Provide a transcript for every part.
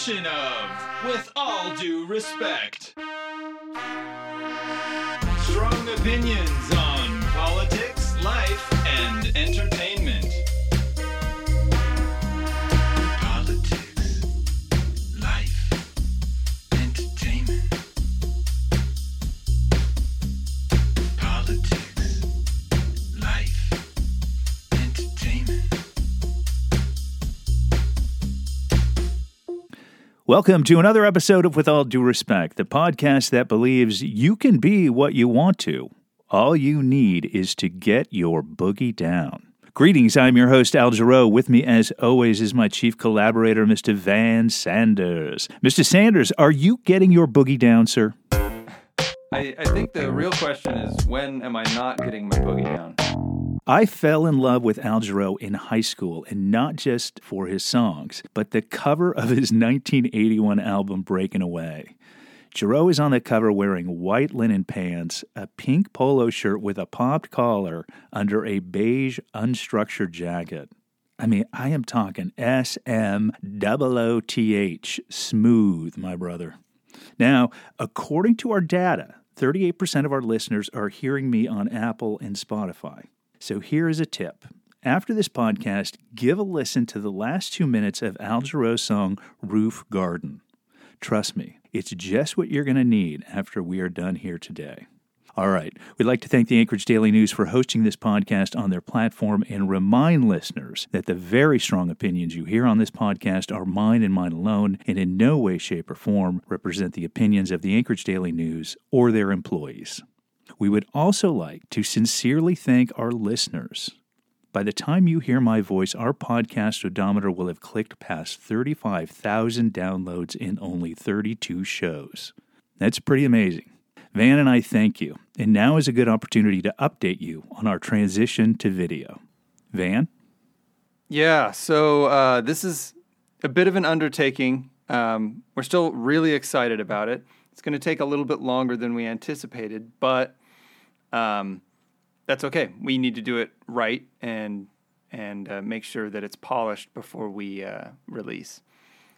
edition of With All Due Respect. Strong opinions on Welcome to another episode of With All Due Respect, the podcast that believes you can be what you want to. All you need is to get your boogie down. Greetings, I'm your host, Al Jarreau. With me, as always, is my chief collaborator, Mr. Van Sanders. Mr. Sanders, are you getting your boogie down, sir? I, I think the real question is when am I not getting my boogie down? I fell in love with Al Jarreau in high school, and not just for his songs, but the cover of his 1981 album, Breaking Away. Jarreau is on the cover wearing white linen pants, a pink polo shirt with a popped collar under a beige, unstructured jacket. I mean, I am talking S M O O T H, smooth, my brother. Now, according to our data, 38% of our listeners are hearing me on Apple and Spotify. So here is a tip. After this podcast, give a listen to the last two minutes of Al Jarreau's song Roof Garden. Trust me, it's just what you're going to need after we are done here today. All right, we'd like to thank the Anchorage Daily News for hosting this podcast on their platform and remind listeners that the very strong opinions you hear on this podcast are mine and mine alone and in no way, shape, or form represent the opinions of the Anchorage Daily News or their employees. We would also like to sincerely thank our listeners. By the time you hear my voice, our podcast odometer will have clicked past 35,000 downloads in only 32 shows. That's pretty amazing. Van and I thank you, and now is a good opportunity to update you on our transition to video. Van? Yeah, so uh, this is a bit of an undertaking. Um, we're still really excited about it. It's going to take a little bit longer than we anticipated, but um, that's okay. We need to do it right and and uh, make sure that it's polished before we uh, release.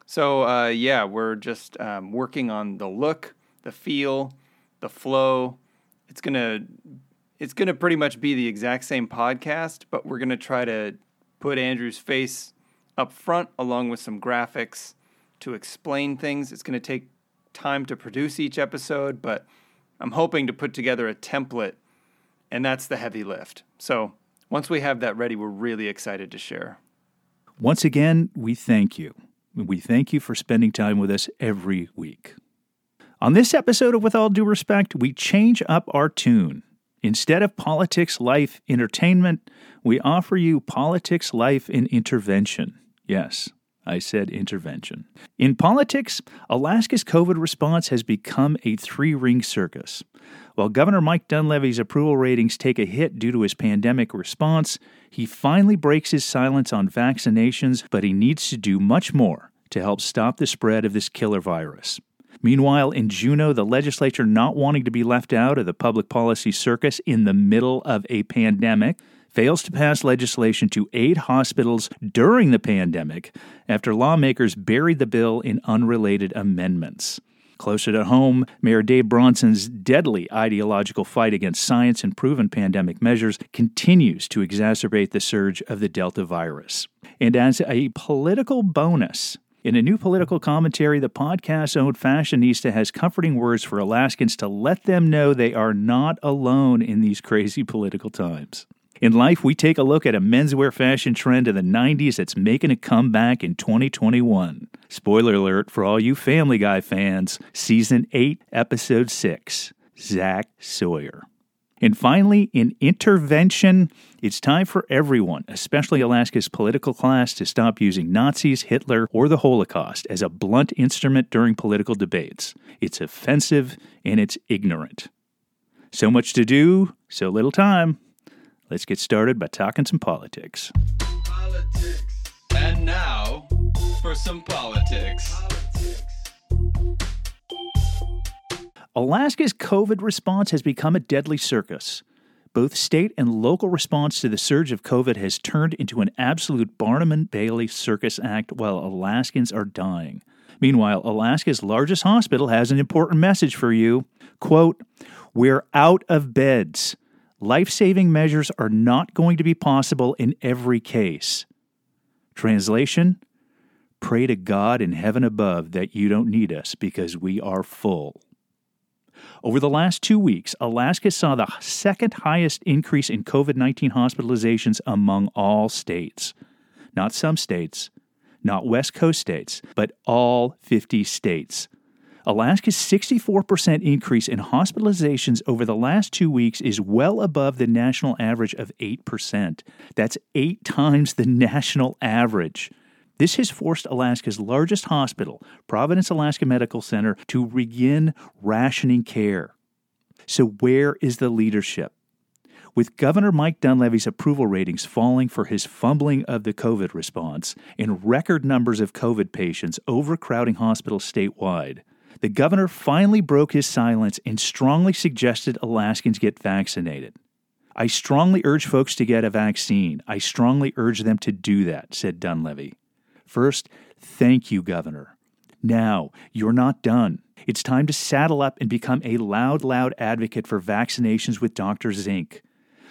So uh, yeah, we're just um, working on the look, the feel, the flow. It's gonna it's gonna pretty much be the exact same podcast, but we're gonna try to put Andrew's face up front along with some graphics to explain things. It's gonna take time to produce each episode, but I'm hoping to put together a template, and that's the heavy lift. So once we have that ready, we're really excited to share. Once again, we thank you. We thank you for spending time with us every week. On this episode of With All Due Respect, we change up our tune. Instead of politics, life, entertainment, we offer you politics, life, and intervention. Yes, I said intervention. In politics, Alaska's COVID response has become a three ring circus. While Governor Mike Dunleavy's approval ratings take a hit due to his pandemic response, he finally breaks his silence on vaccinations, but he needs to do much more to help stop the spread of this killer virus. Meanwhile, in Juneau, the legislature, not wanting to be left out of the public policy circus in the middle of a pandemic, fails to pass legislation to aid hospitals during the pandemic after lawmakers buried the bill in unrelated amendments. Closer to home, Mayor Dave Bronson's deadly ideological fight against science and proven pandemic measures continues to exacerbate the surge of the Delta virus. And as a political bonus, in a new political commentary, the podcast owned Fashionista has comforting words for Alaskans to let them know they are not alone in these crazy political times. In life, we take a look at a menswear fashion trend of the 90s that's making a comeback in 2021. Spoiler alert for all you Family Guy fans Season 8, Episode 6 Zach Sawyer. And finally, in intervention, it's time for everyone, especially Alaska's political class, to stop using Nazis, Hitler, or the Holocaust as a blunt instrument during political debates. It's offensive and it's ignorant. So much to do, so little time. Let's get started by talking some politics. Politics. And now for some politics. Alaska's COVID response has become a deadly circus. Both state and local response to the surge of COVID has turned into an absolute Barnum and Bailey circus act while Alaskans are dying. Meanwhile, Alaska's largest hospital has an important message for you. Quote, We're out of beds. Life saving measures are not going to be possible in every case. Translation Pray to God in heaven above that you don't need us because we are full. Over the last two weeks, Alaska saw the second highest increase in COVID 19 hospitalizations among all states. Not some states, not West Coast states, but all 50 states. Alaska's 64% increase in hospitalizations over the last two weeks is well above the national average of 8%. That's eight times the national average. This has forced Alaska's largest hospital, Providence Alaska Medical Center, to begin rationing care. So, where is the leadership? With Governor Mike Dunleavy's approval ratings falling for his fumbling of the COVID response and record numbers of COVID patients overcrowding hospitals statewide, the governor finally broke his silence and strongly suggested Alaskans get vaccinated. I strongly urge folks to get a vaccine. I strongly urge them to do that, said Dunleavy. First, thank you, Governor. Now, you're not done. It's time to saddle up and become a loud, loud advocate for vaccinations with Dr. Zink.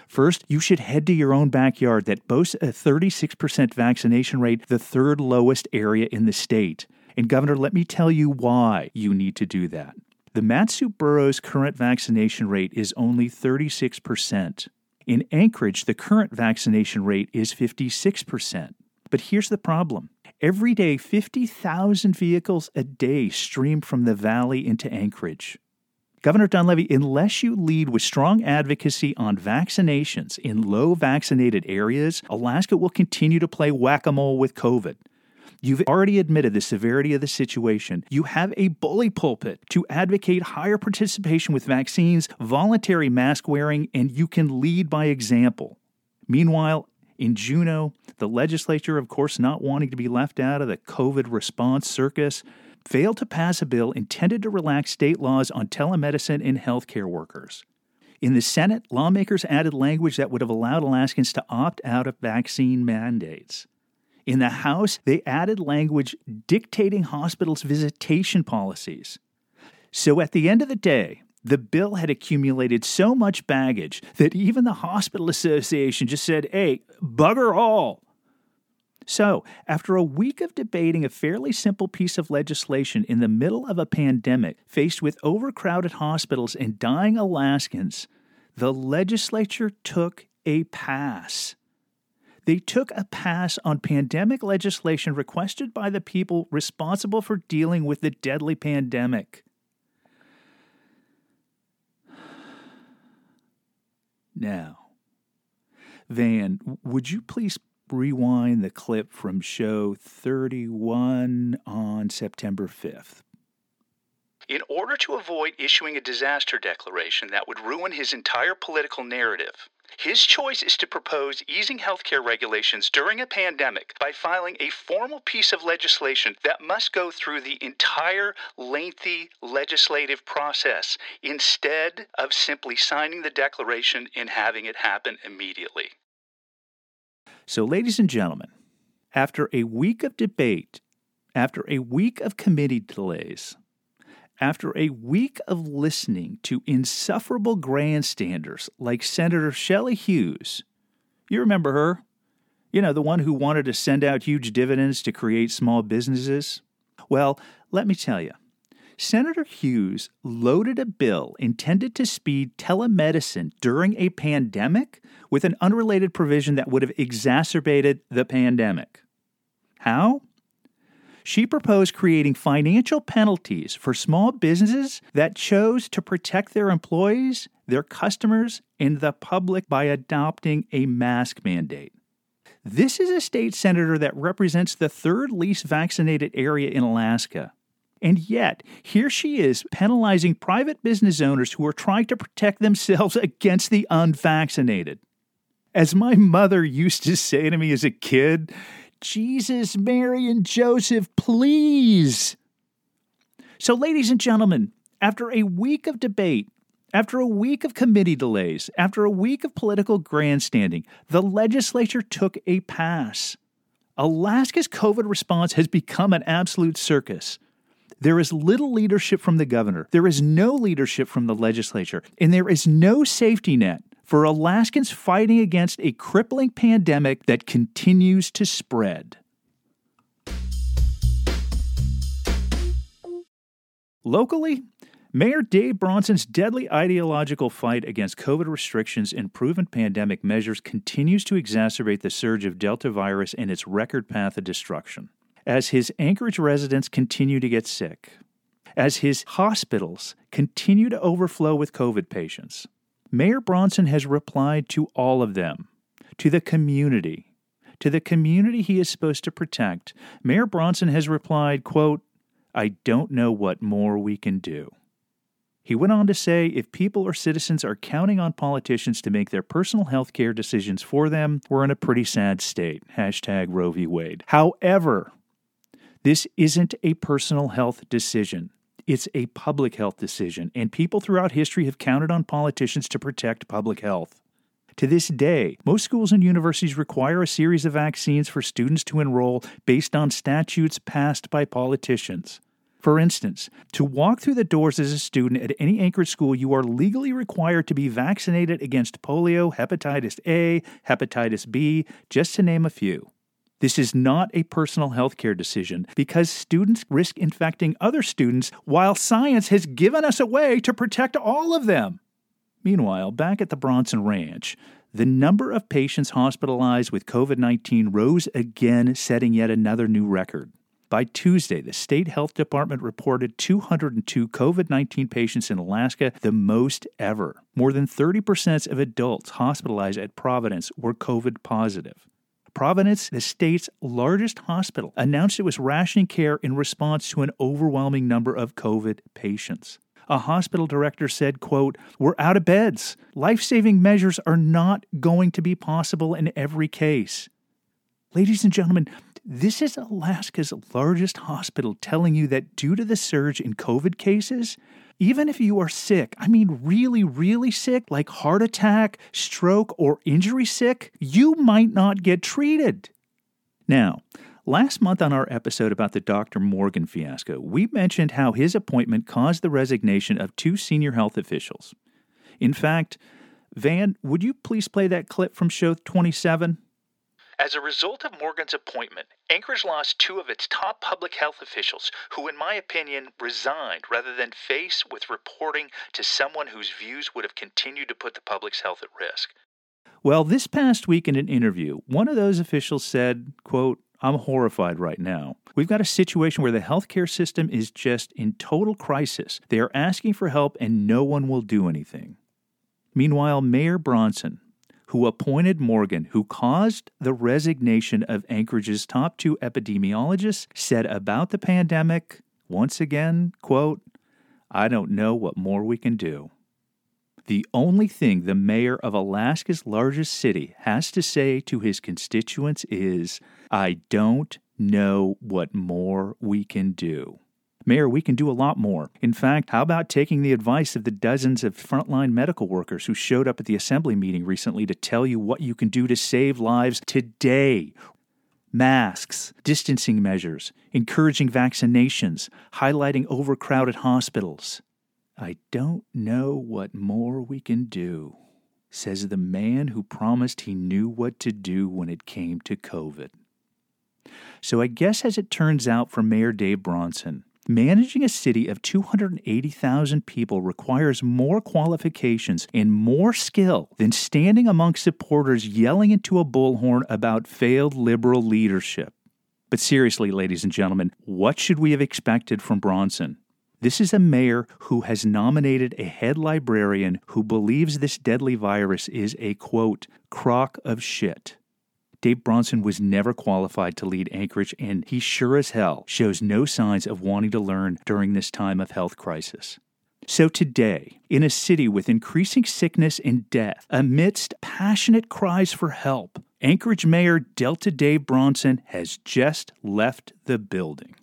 First, you should head to your own backyard that boasts a 36% vaccination rate, the third lowest area in the state. And, Governor, let me tell you why you need to do that. The Mat-Su borough's current vaccination rate is only 36%. In Anchorage, the current vaccination rate is 56%. But here's the problem every day, 50,000 vehicles a day stream from the valley into Anchorage. Governor Dunleavy, unless you lead with strong advocacy on vaccinations in low vaccinated areas, Alaska will continue to play whack a mole with COVID. You've already admitted the severity of the situation. You have a bully pulpit to advocate higher participation with vaccines, voluntary mask wearing, and you can lead by example. Meanwhile, in Juneau, the legislature, of course, not wanting to be left out of the COVID response circus, failed to pass a bill intended to relax state laws on telemedicine and healthcare workers. In the Senate, lawmakers added language that would have allowed Alaskans to opt out of vaccine mandates. In the House, they added language dictating hospitals' visitation policies. So at the end of the day, the bill had accumulated so much baggage that even the Hospital Association just said, hey, bugger all. So, after a week of debating a fairly simple piece of legislation in the middle of a pandemic, faced with overcrowded hospitals and dying Alaskans, the legislature took a pass. They took a pass on pandemic legislation requested by the people responsible for dealing with the deadly pandemic. Now, Van, would you please rewind the clip from show 31 on September 5th. In order to avoid issuing a disaster declaration that would ruin his entire political narrative, his choice is to propose easing healthcare regulations during a pandemic by filing a formal piece of legislation that must go through the entire lengthy legislative process instead of simply signing the declaration and having it happen immediately. So, ladies and gentlemen, after a week of debate, after a week of committee delays, after a week of listening to insufferable grandstanders like Senator Shelley Hughes, you remember her? You know, the one who wanted to send out huge dividends to create small businesses? Well, let me tell you, Senator Hughes loaded a bill intended to speed telemedicine during a pandemic with an unrelated provision that would have exacerbated the pandemic. How? She proposed creating financial penalties for small businesses that chose to protect their employees, their customers, and the public by adopting a mask mandate. This is a state senator that represents the third least vaccinated area in Alaska. And yet, here she is penalizing private business owners who are trying to protect themselves against the unvaccinated. As my mother used to say to me as a kid, Jesus, Mary, and Joseph, please. So, ladies and gentlemen, after a week of debate, after a week of committee delays, after a week of political grandstanding, the legislature took a pass. Alaska's COVID response has become an absolute circus. There is little leadership from the governor. There is no leadership from the legislature. And there is no safety net for Alaskans fighting against a crippling pandemic that continues to spread. Locally, Mayor Dave Bronson's deadly ideological fight against COVID restrictions and proven pandemic measures continues to exacerbate the surge of Delta virus and its record path of destruction. As his Anchorage residents continue to get sick, as his hospitals continue to overflow with COVID patients, Mayor Bronson has replied to all of them, to the community, to the community he is supposed to protect. Mayor Bronson has replied, quote, I don't know what more we can do. He went on to say if people or citizens are counting on politicians to make their personal health care decisions for them, we're in a pretty sad state. Hashtag Roe v. Wade. However, this isn't a personal health decision. It's a public health decision, and people throughout history have counted on politicians to protect public health. To this day, most schools and universities require a series of vaccines for students to enroll based on statutes passed by politicians. For instance, to walk through the doors as a student at any Anchorage school, you are legally required to be vaccinated against polio, hepatitis A, hepatitis B, just to name a few. This is not a personal health care decision because students risk infecting other students while science has given us a way to protect all of them. Meanwhile, back at the Bronson Ranch, the number of patients hospitalized with COVID 19 rose again, setting yet another new record. By Tuesday, the state health department reported 202 COVID 19 patients in Alaska, the most ever. More than 30% of adults hospitalized at Providence were COVID positive. Providence, the state's largest hospital, announced it was rationing care in response to an overwhelming number of COVID patients. A hospital director said, quote, "We're out of beds. Life-saving measures are not going to be possible in every case." Ladies and gentlemen, this is Alaska's largest hospital telling you that due to the surge in COVID cases, even if you are sick, I mean really, really sick, like heart attack, stroke, or injury sick, you might not get treated. Now, last month on our episode about the Dr. Morgan fiasco, we mentioned how his appointment caused the resignation of two senior health officials. In fact, Van, would you please play that clip from show 27? As a result of Morgan's appointment, Anchorage lost two of its top public health officials, who, in my opinion, resigned rather than face with reporting to someone whose views would have continued to put the public's health at risk. Well, this past week in an interview, one of those officials said, quote, I'm horrified right now. We've got a situation where the healthcare system is just in total crisis. They are asking for help and no one will do anything. Meanwhile, Mayor Bronson, who appointed Morgan, who caused the resignation of Anchorage's top two epidemiologists, said about the pandemic, once again, quote, I don't know what more we can do. The only thing the mayor of Alaska's largest city has to say to his constituents is, I don't know what more we can do. Mayor, we can do a lot more. In fact, how about taking the advice of the dozens of frontline medical workers who showed up at the assembly meeting recently to tell you what you can do to save lives today? Masks, distancing measures, encouraging vaccinations, highlighting overcrowded hospitals. I don't know what more we can do, says the man who promised he knew what to do when it came to COVID. So I guess as it turns out for Mayor Dave Bronson, Managing a city of 280,000 people requires more qualifications and more skill than standing among supporters yelling into a bullhorn about failed liberal leadership. But seriously, ladies and gentlemen, what should we have expected from Bronson? This is a mayor who has nominated a head librarian who believes this deadly virus is a quote, crock of shit. Dave Bronson was never qualified to lead Anchorage, and he sure as hell shows no signs of wanting to learn during this time of health crisis. So, today, in a city with increasing sickness and death, amidst passionate cries for help, Anchorage Mayor Delta Dave Bronson has just left the building.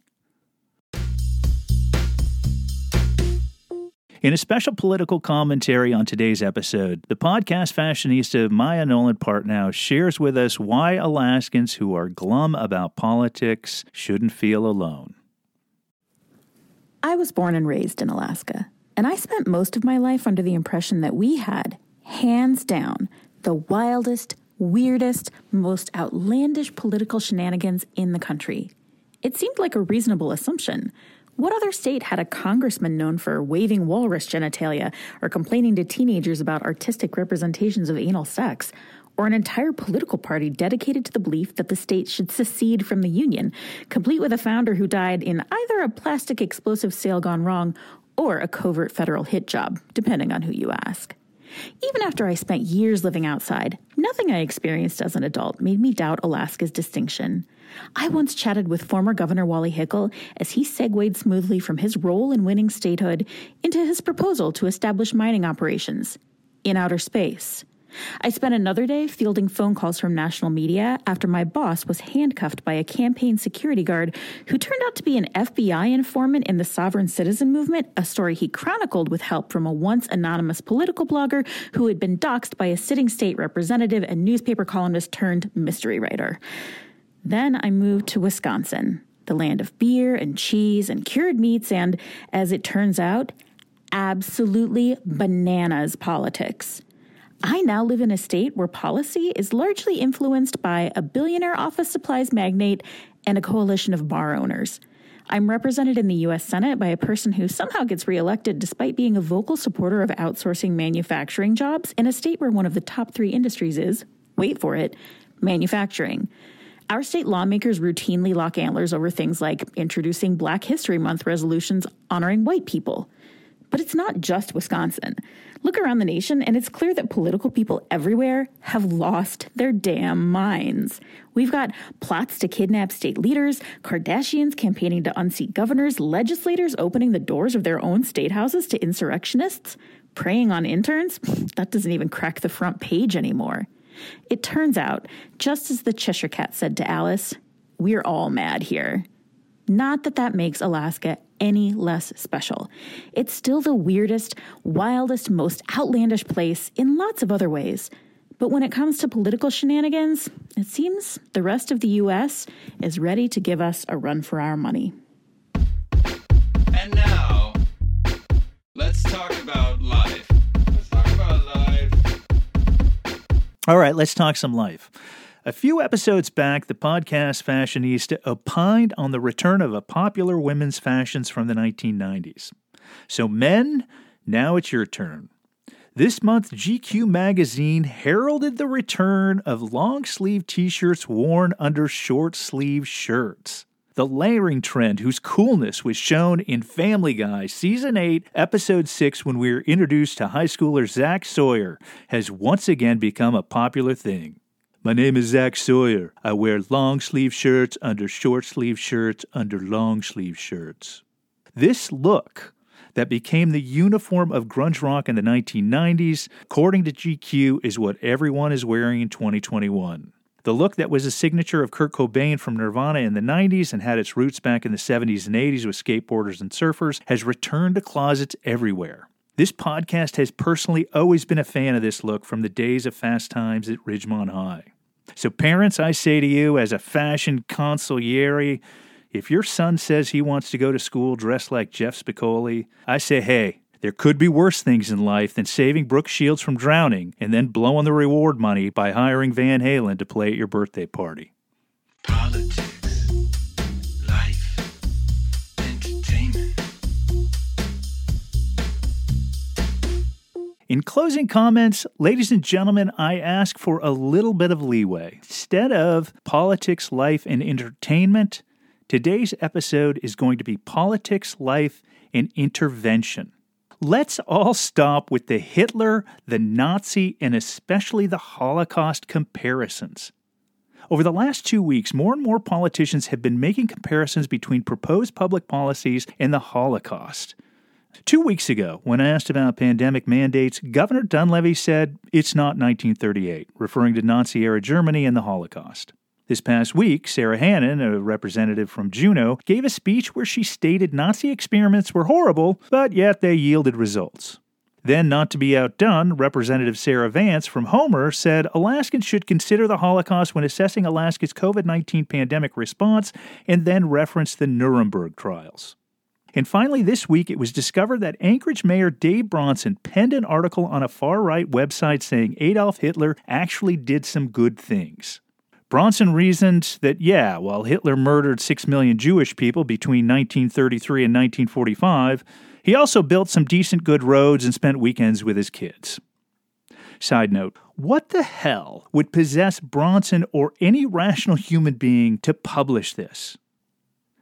In a special political commentary on today's episode, the podcast fashionista Maia Nolan Partnow shares with us why Alaskans who are glum about politics shouldn't feel alone. I was born and raised in Alaska, and I spent most of my life under the impression that we had, hands down, the wildest, weirdest, most outlandish political shenanigans in the country. It seemed like a reasonable assumption. What other state had a congressman known for waving walrus genitalia or complaining to teenagers about artistic representations of anal sex? Or an entire political party dedicated to the belief that the state should secede from the Union, complete with a founder who died in either a plastic explosive sale gone wrong or a covert federal hit job, depending on who you ask. Even after I spent years living outside, nothing I experienced as an adult made me doubt Alaska's distinction. I once chatted with former Governor Wally Hickel as he segued smoothly from his role in winning statehood into his proposal to establish mining operations in outer space. I spent another day fielding phone calls from national media after my boss was handcuffed by a campaign security guard who turned out to be an FBI informant in the sovereign citizen movement, a story he chronicled with help from a once anonymous political blogger who had been doxxed by a sitting state representative and newspaper columnist turned mystery writer. Then I moved to Wisconsin, the land of beer and cheese and cured meats and, as it turns out, absolutely bananas politics. I now live in a state where policy is largely influenced by a billionaire office supplies magnate and a coalition of bar owners. I'm represented in the US Senate by a person who somehow gets reelected despite being a vocal supporter of outsourcing manufacturing jobs in a state where one of the top three industries is, wait for it, manufacturing. Our state lawmakers routinely lock antlers over things like introducing Black History Month resolutions honoring white people. But it's not just Wisconsin. Look around the nation, and it's clear that political people everywhere have lost their damn minds. We've got plots to kidnap state leaders, Kardashians campaigning to unseat governors, legislators opening the doors of their own state houses to insurrectionists, preying on interns. That doesn't even crack the front page anymore. It turns out, just as the Cheshire Cat said to Alice, we're all mad here. Not that that makes Alaska any less special. It's still the weirdest, wildest, most outlandish place in lots of other ways. But when it comes to political shenanigans, it seems the rest of the U.S. is ready to give us a run for our money. And now, let's talk about life. Let's talk about life. All right, let's talk some life. A few episodes back, the podcast Fashionista opined on the return of a popular women's fashions from the 1990s. So, men, now it's your turn. This month, GQ magazine heralded the return of long sleeve t shirts worn under short sleeve shirts. The layering trend, whose coolness was shown in Family Guy Season 8, Episode 6, when we were introduced to high schooler Zach Sawyer, has once again become a popular thing. My name is Zach Sawyer. I wear long sleeve shirts under short sleeve shirts under long sleeve shirts. This look that became the uniform of grunge rock in the 1990s, according to GQ, is what everyone is wearing in 2021. The look that was a signature of Kurt Cobain from Nirvana in the 90s and had its roots back in the 70s and 80s with skateboarders and surfers has returned to closets everywhere. This podcast has personally always been a fan of this look from the days of Fast Times at Ridgemont High. So, parents, I say to you, as a fashion consigliere, if your son says he wants to go to school dressed like Jeff Spicoli, I say, hey, there could be worse things in life than saving Brooke Shields from drowning and then blowing the reward money by hiring Van Halen to play at your birthday party. Politics, In closing comments, ladies and gentlemen, I ask for a little bit of leeway. Instead of politics, life, and entertainment, today's episode is going to be politics, life, and intervention. Let's all stop with the Hitler, the Nazi, and especially the Holocaust comparisons. Over the last two weeks, more and more politicians have been making comparisons between proposed public policies and the Holocaust. Two weeks ago, when asked about pandemic mandates, Governor Dunleavy said it's not 1938, referring to Nazi era Germany and the Holocaust. This past week, Sara Hannan, a representative from Juneau, gave a speech where she stated Nazi experiments were horrible, but yet they yielded results. Then, not to be outdone, Representative Sarah Vance from Homer said Alaskans should consider the Holocaust when assessing Alaska's COVID 19 pandemic response and then reference the Nuremberg trials. And finally, this week, it was discovered that Anchorage Mayor Dave Bronson penned an article on a far right website saying Adolf Hitler actually did some good things. Bronson reasoned that, yeah, while Hitler murdered 6 million Jewish people between 1933 and 1945, he also built some decent good roads and spent weekends with his kids. Side note What the hell would possess Bronson or any rational human being to publish this?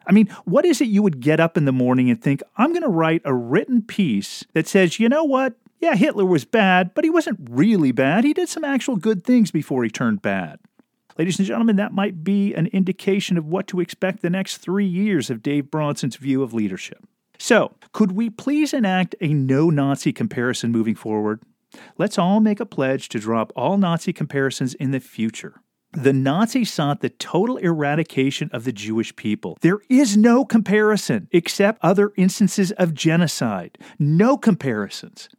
I mean, what is it you would get up in the morning and think, I'm going to write a written piece that says, you know what? Yeah, Hitler was bad, but he wasn't really bad. He did some actual good things before he turned bad. Ladies and gentlemen, that might be an indication of what to expect the next three years of Dave Bronson's view of leadership. So, could we please enact a no Nazi comparison moving forward? Let's all make a pledge to drop all Nazi comparisons in the future. The Nazis sought the total eradication of the Jewish people. There is no comparison except other instances of genocide. No comparisons.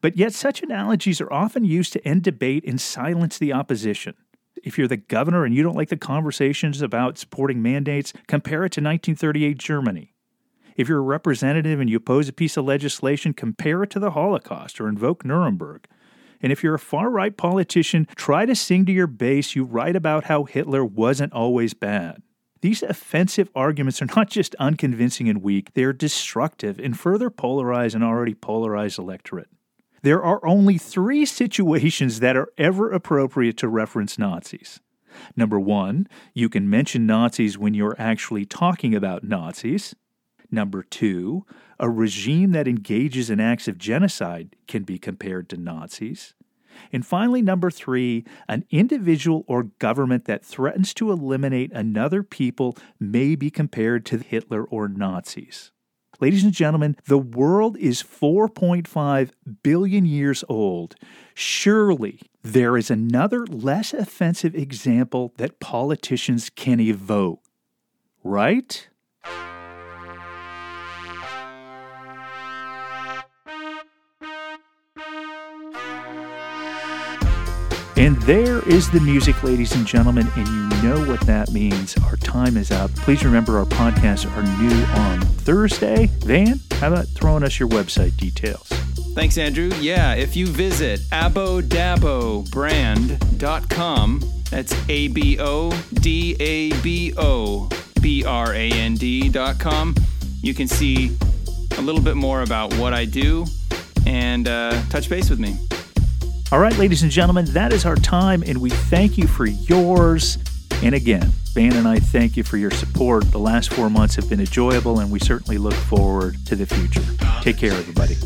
But yet, such analogies are often used to end debate and silence the opposition. If you're the governor and you don't like the conversations about supporting mandates, compare it to 1938 Germany. If you're a representative and you oppose a piece of legislation, compare it to the Holocaust or invoke Nuremberg. And if you're a far right politician, try to sing to your base you write about how Hitler wasn't always bad. These offensive arguments are not just unconvincing and weak, they are destructive and further polarize an already polarized electorate. There are only three situations that are ever appropriate to reference Nazis. Number one, you can mention Nazis when you're actually talking about Nazis. Number two, a regime that engages in acts of genocide can be compared to Nazis. And finally, number three, an individual or government that threatens to eliminate another people may be compared to Hitler or Nazis. Ladies and gentlemen, the world is 4.5 billion years old. Surely there is another less offensive example that politicians can evoke. Right? And there is the music, ladies and gentlemen, and you know what that means. Our time is up. Please remember our podcasts are new on Thursday. Van, how about throwing us your website details? Thanks, Andrew. Yeah, if you visit abodabobrand.com, that's A B O D A B O B R A N D.com, you can see a little bit more about what I do and uh, touch base with me. All right, ladies and gentlemen, that is our time, and we thank you for yours. And again, Van and I thank you for your support. The last four months have been enjoyable, and we certainly look forward to the future. Take care, everybody.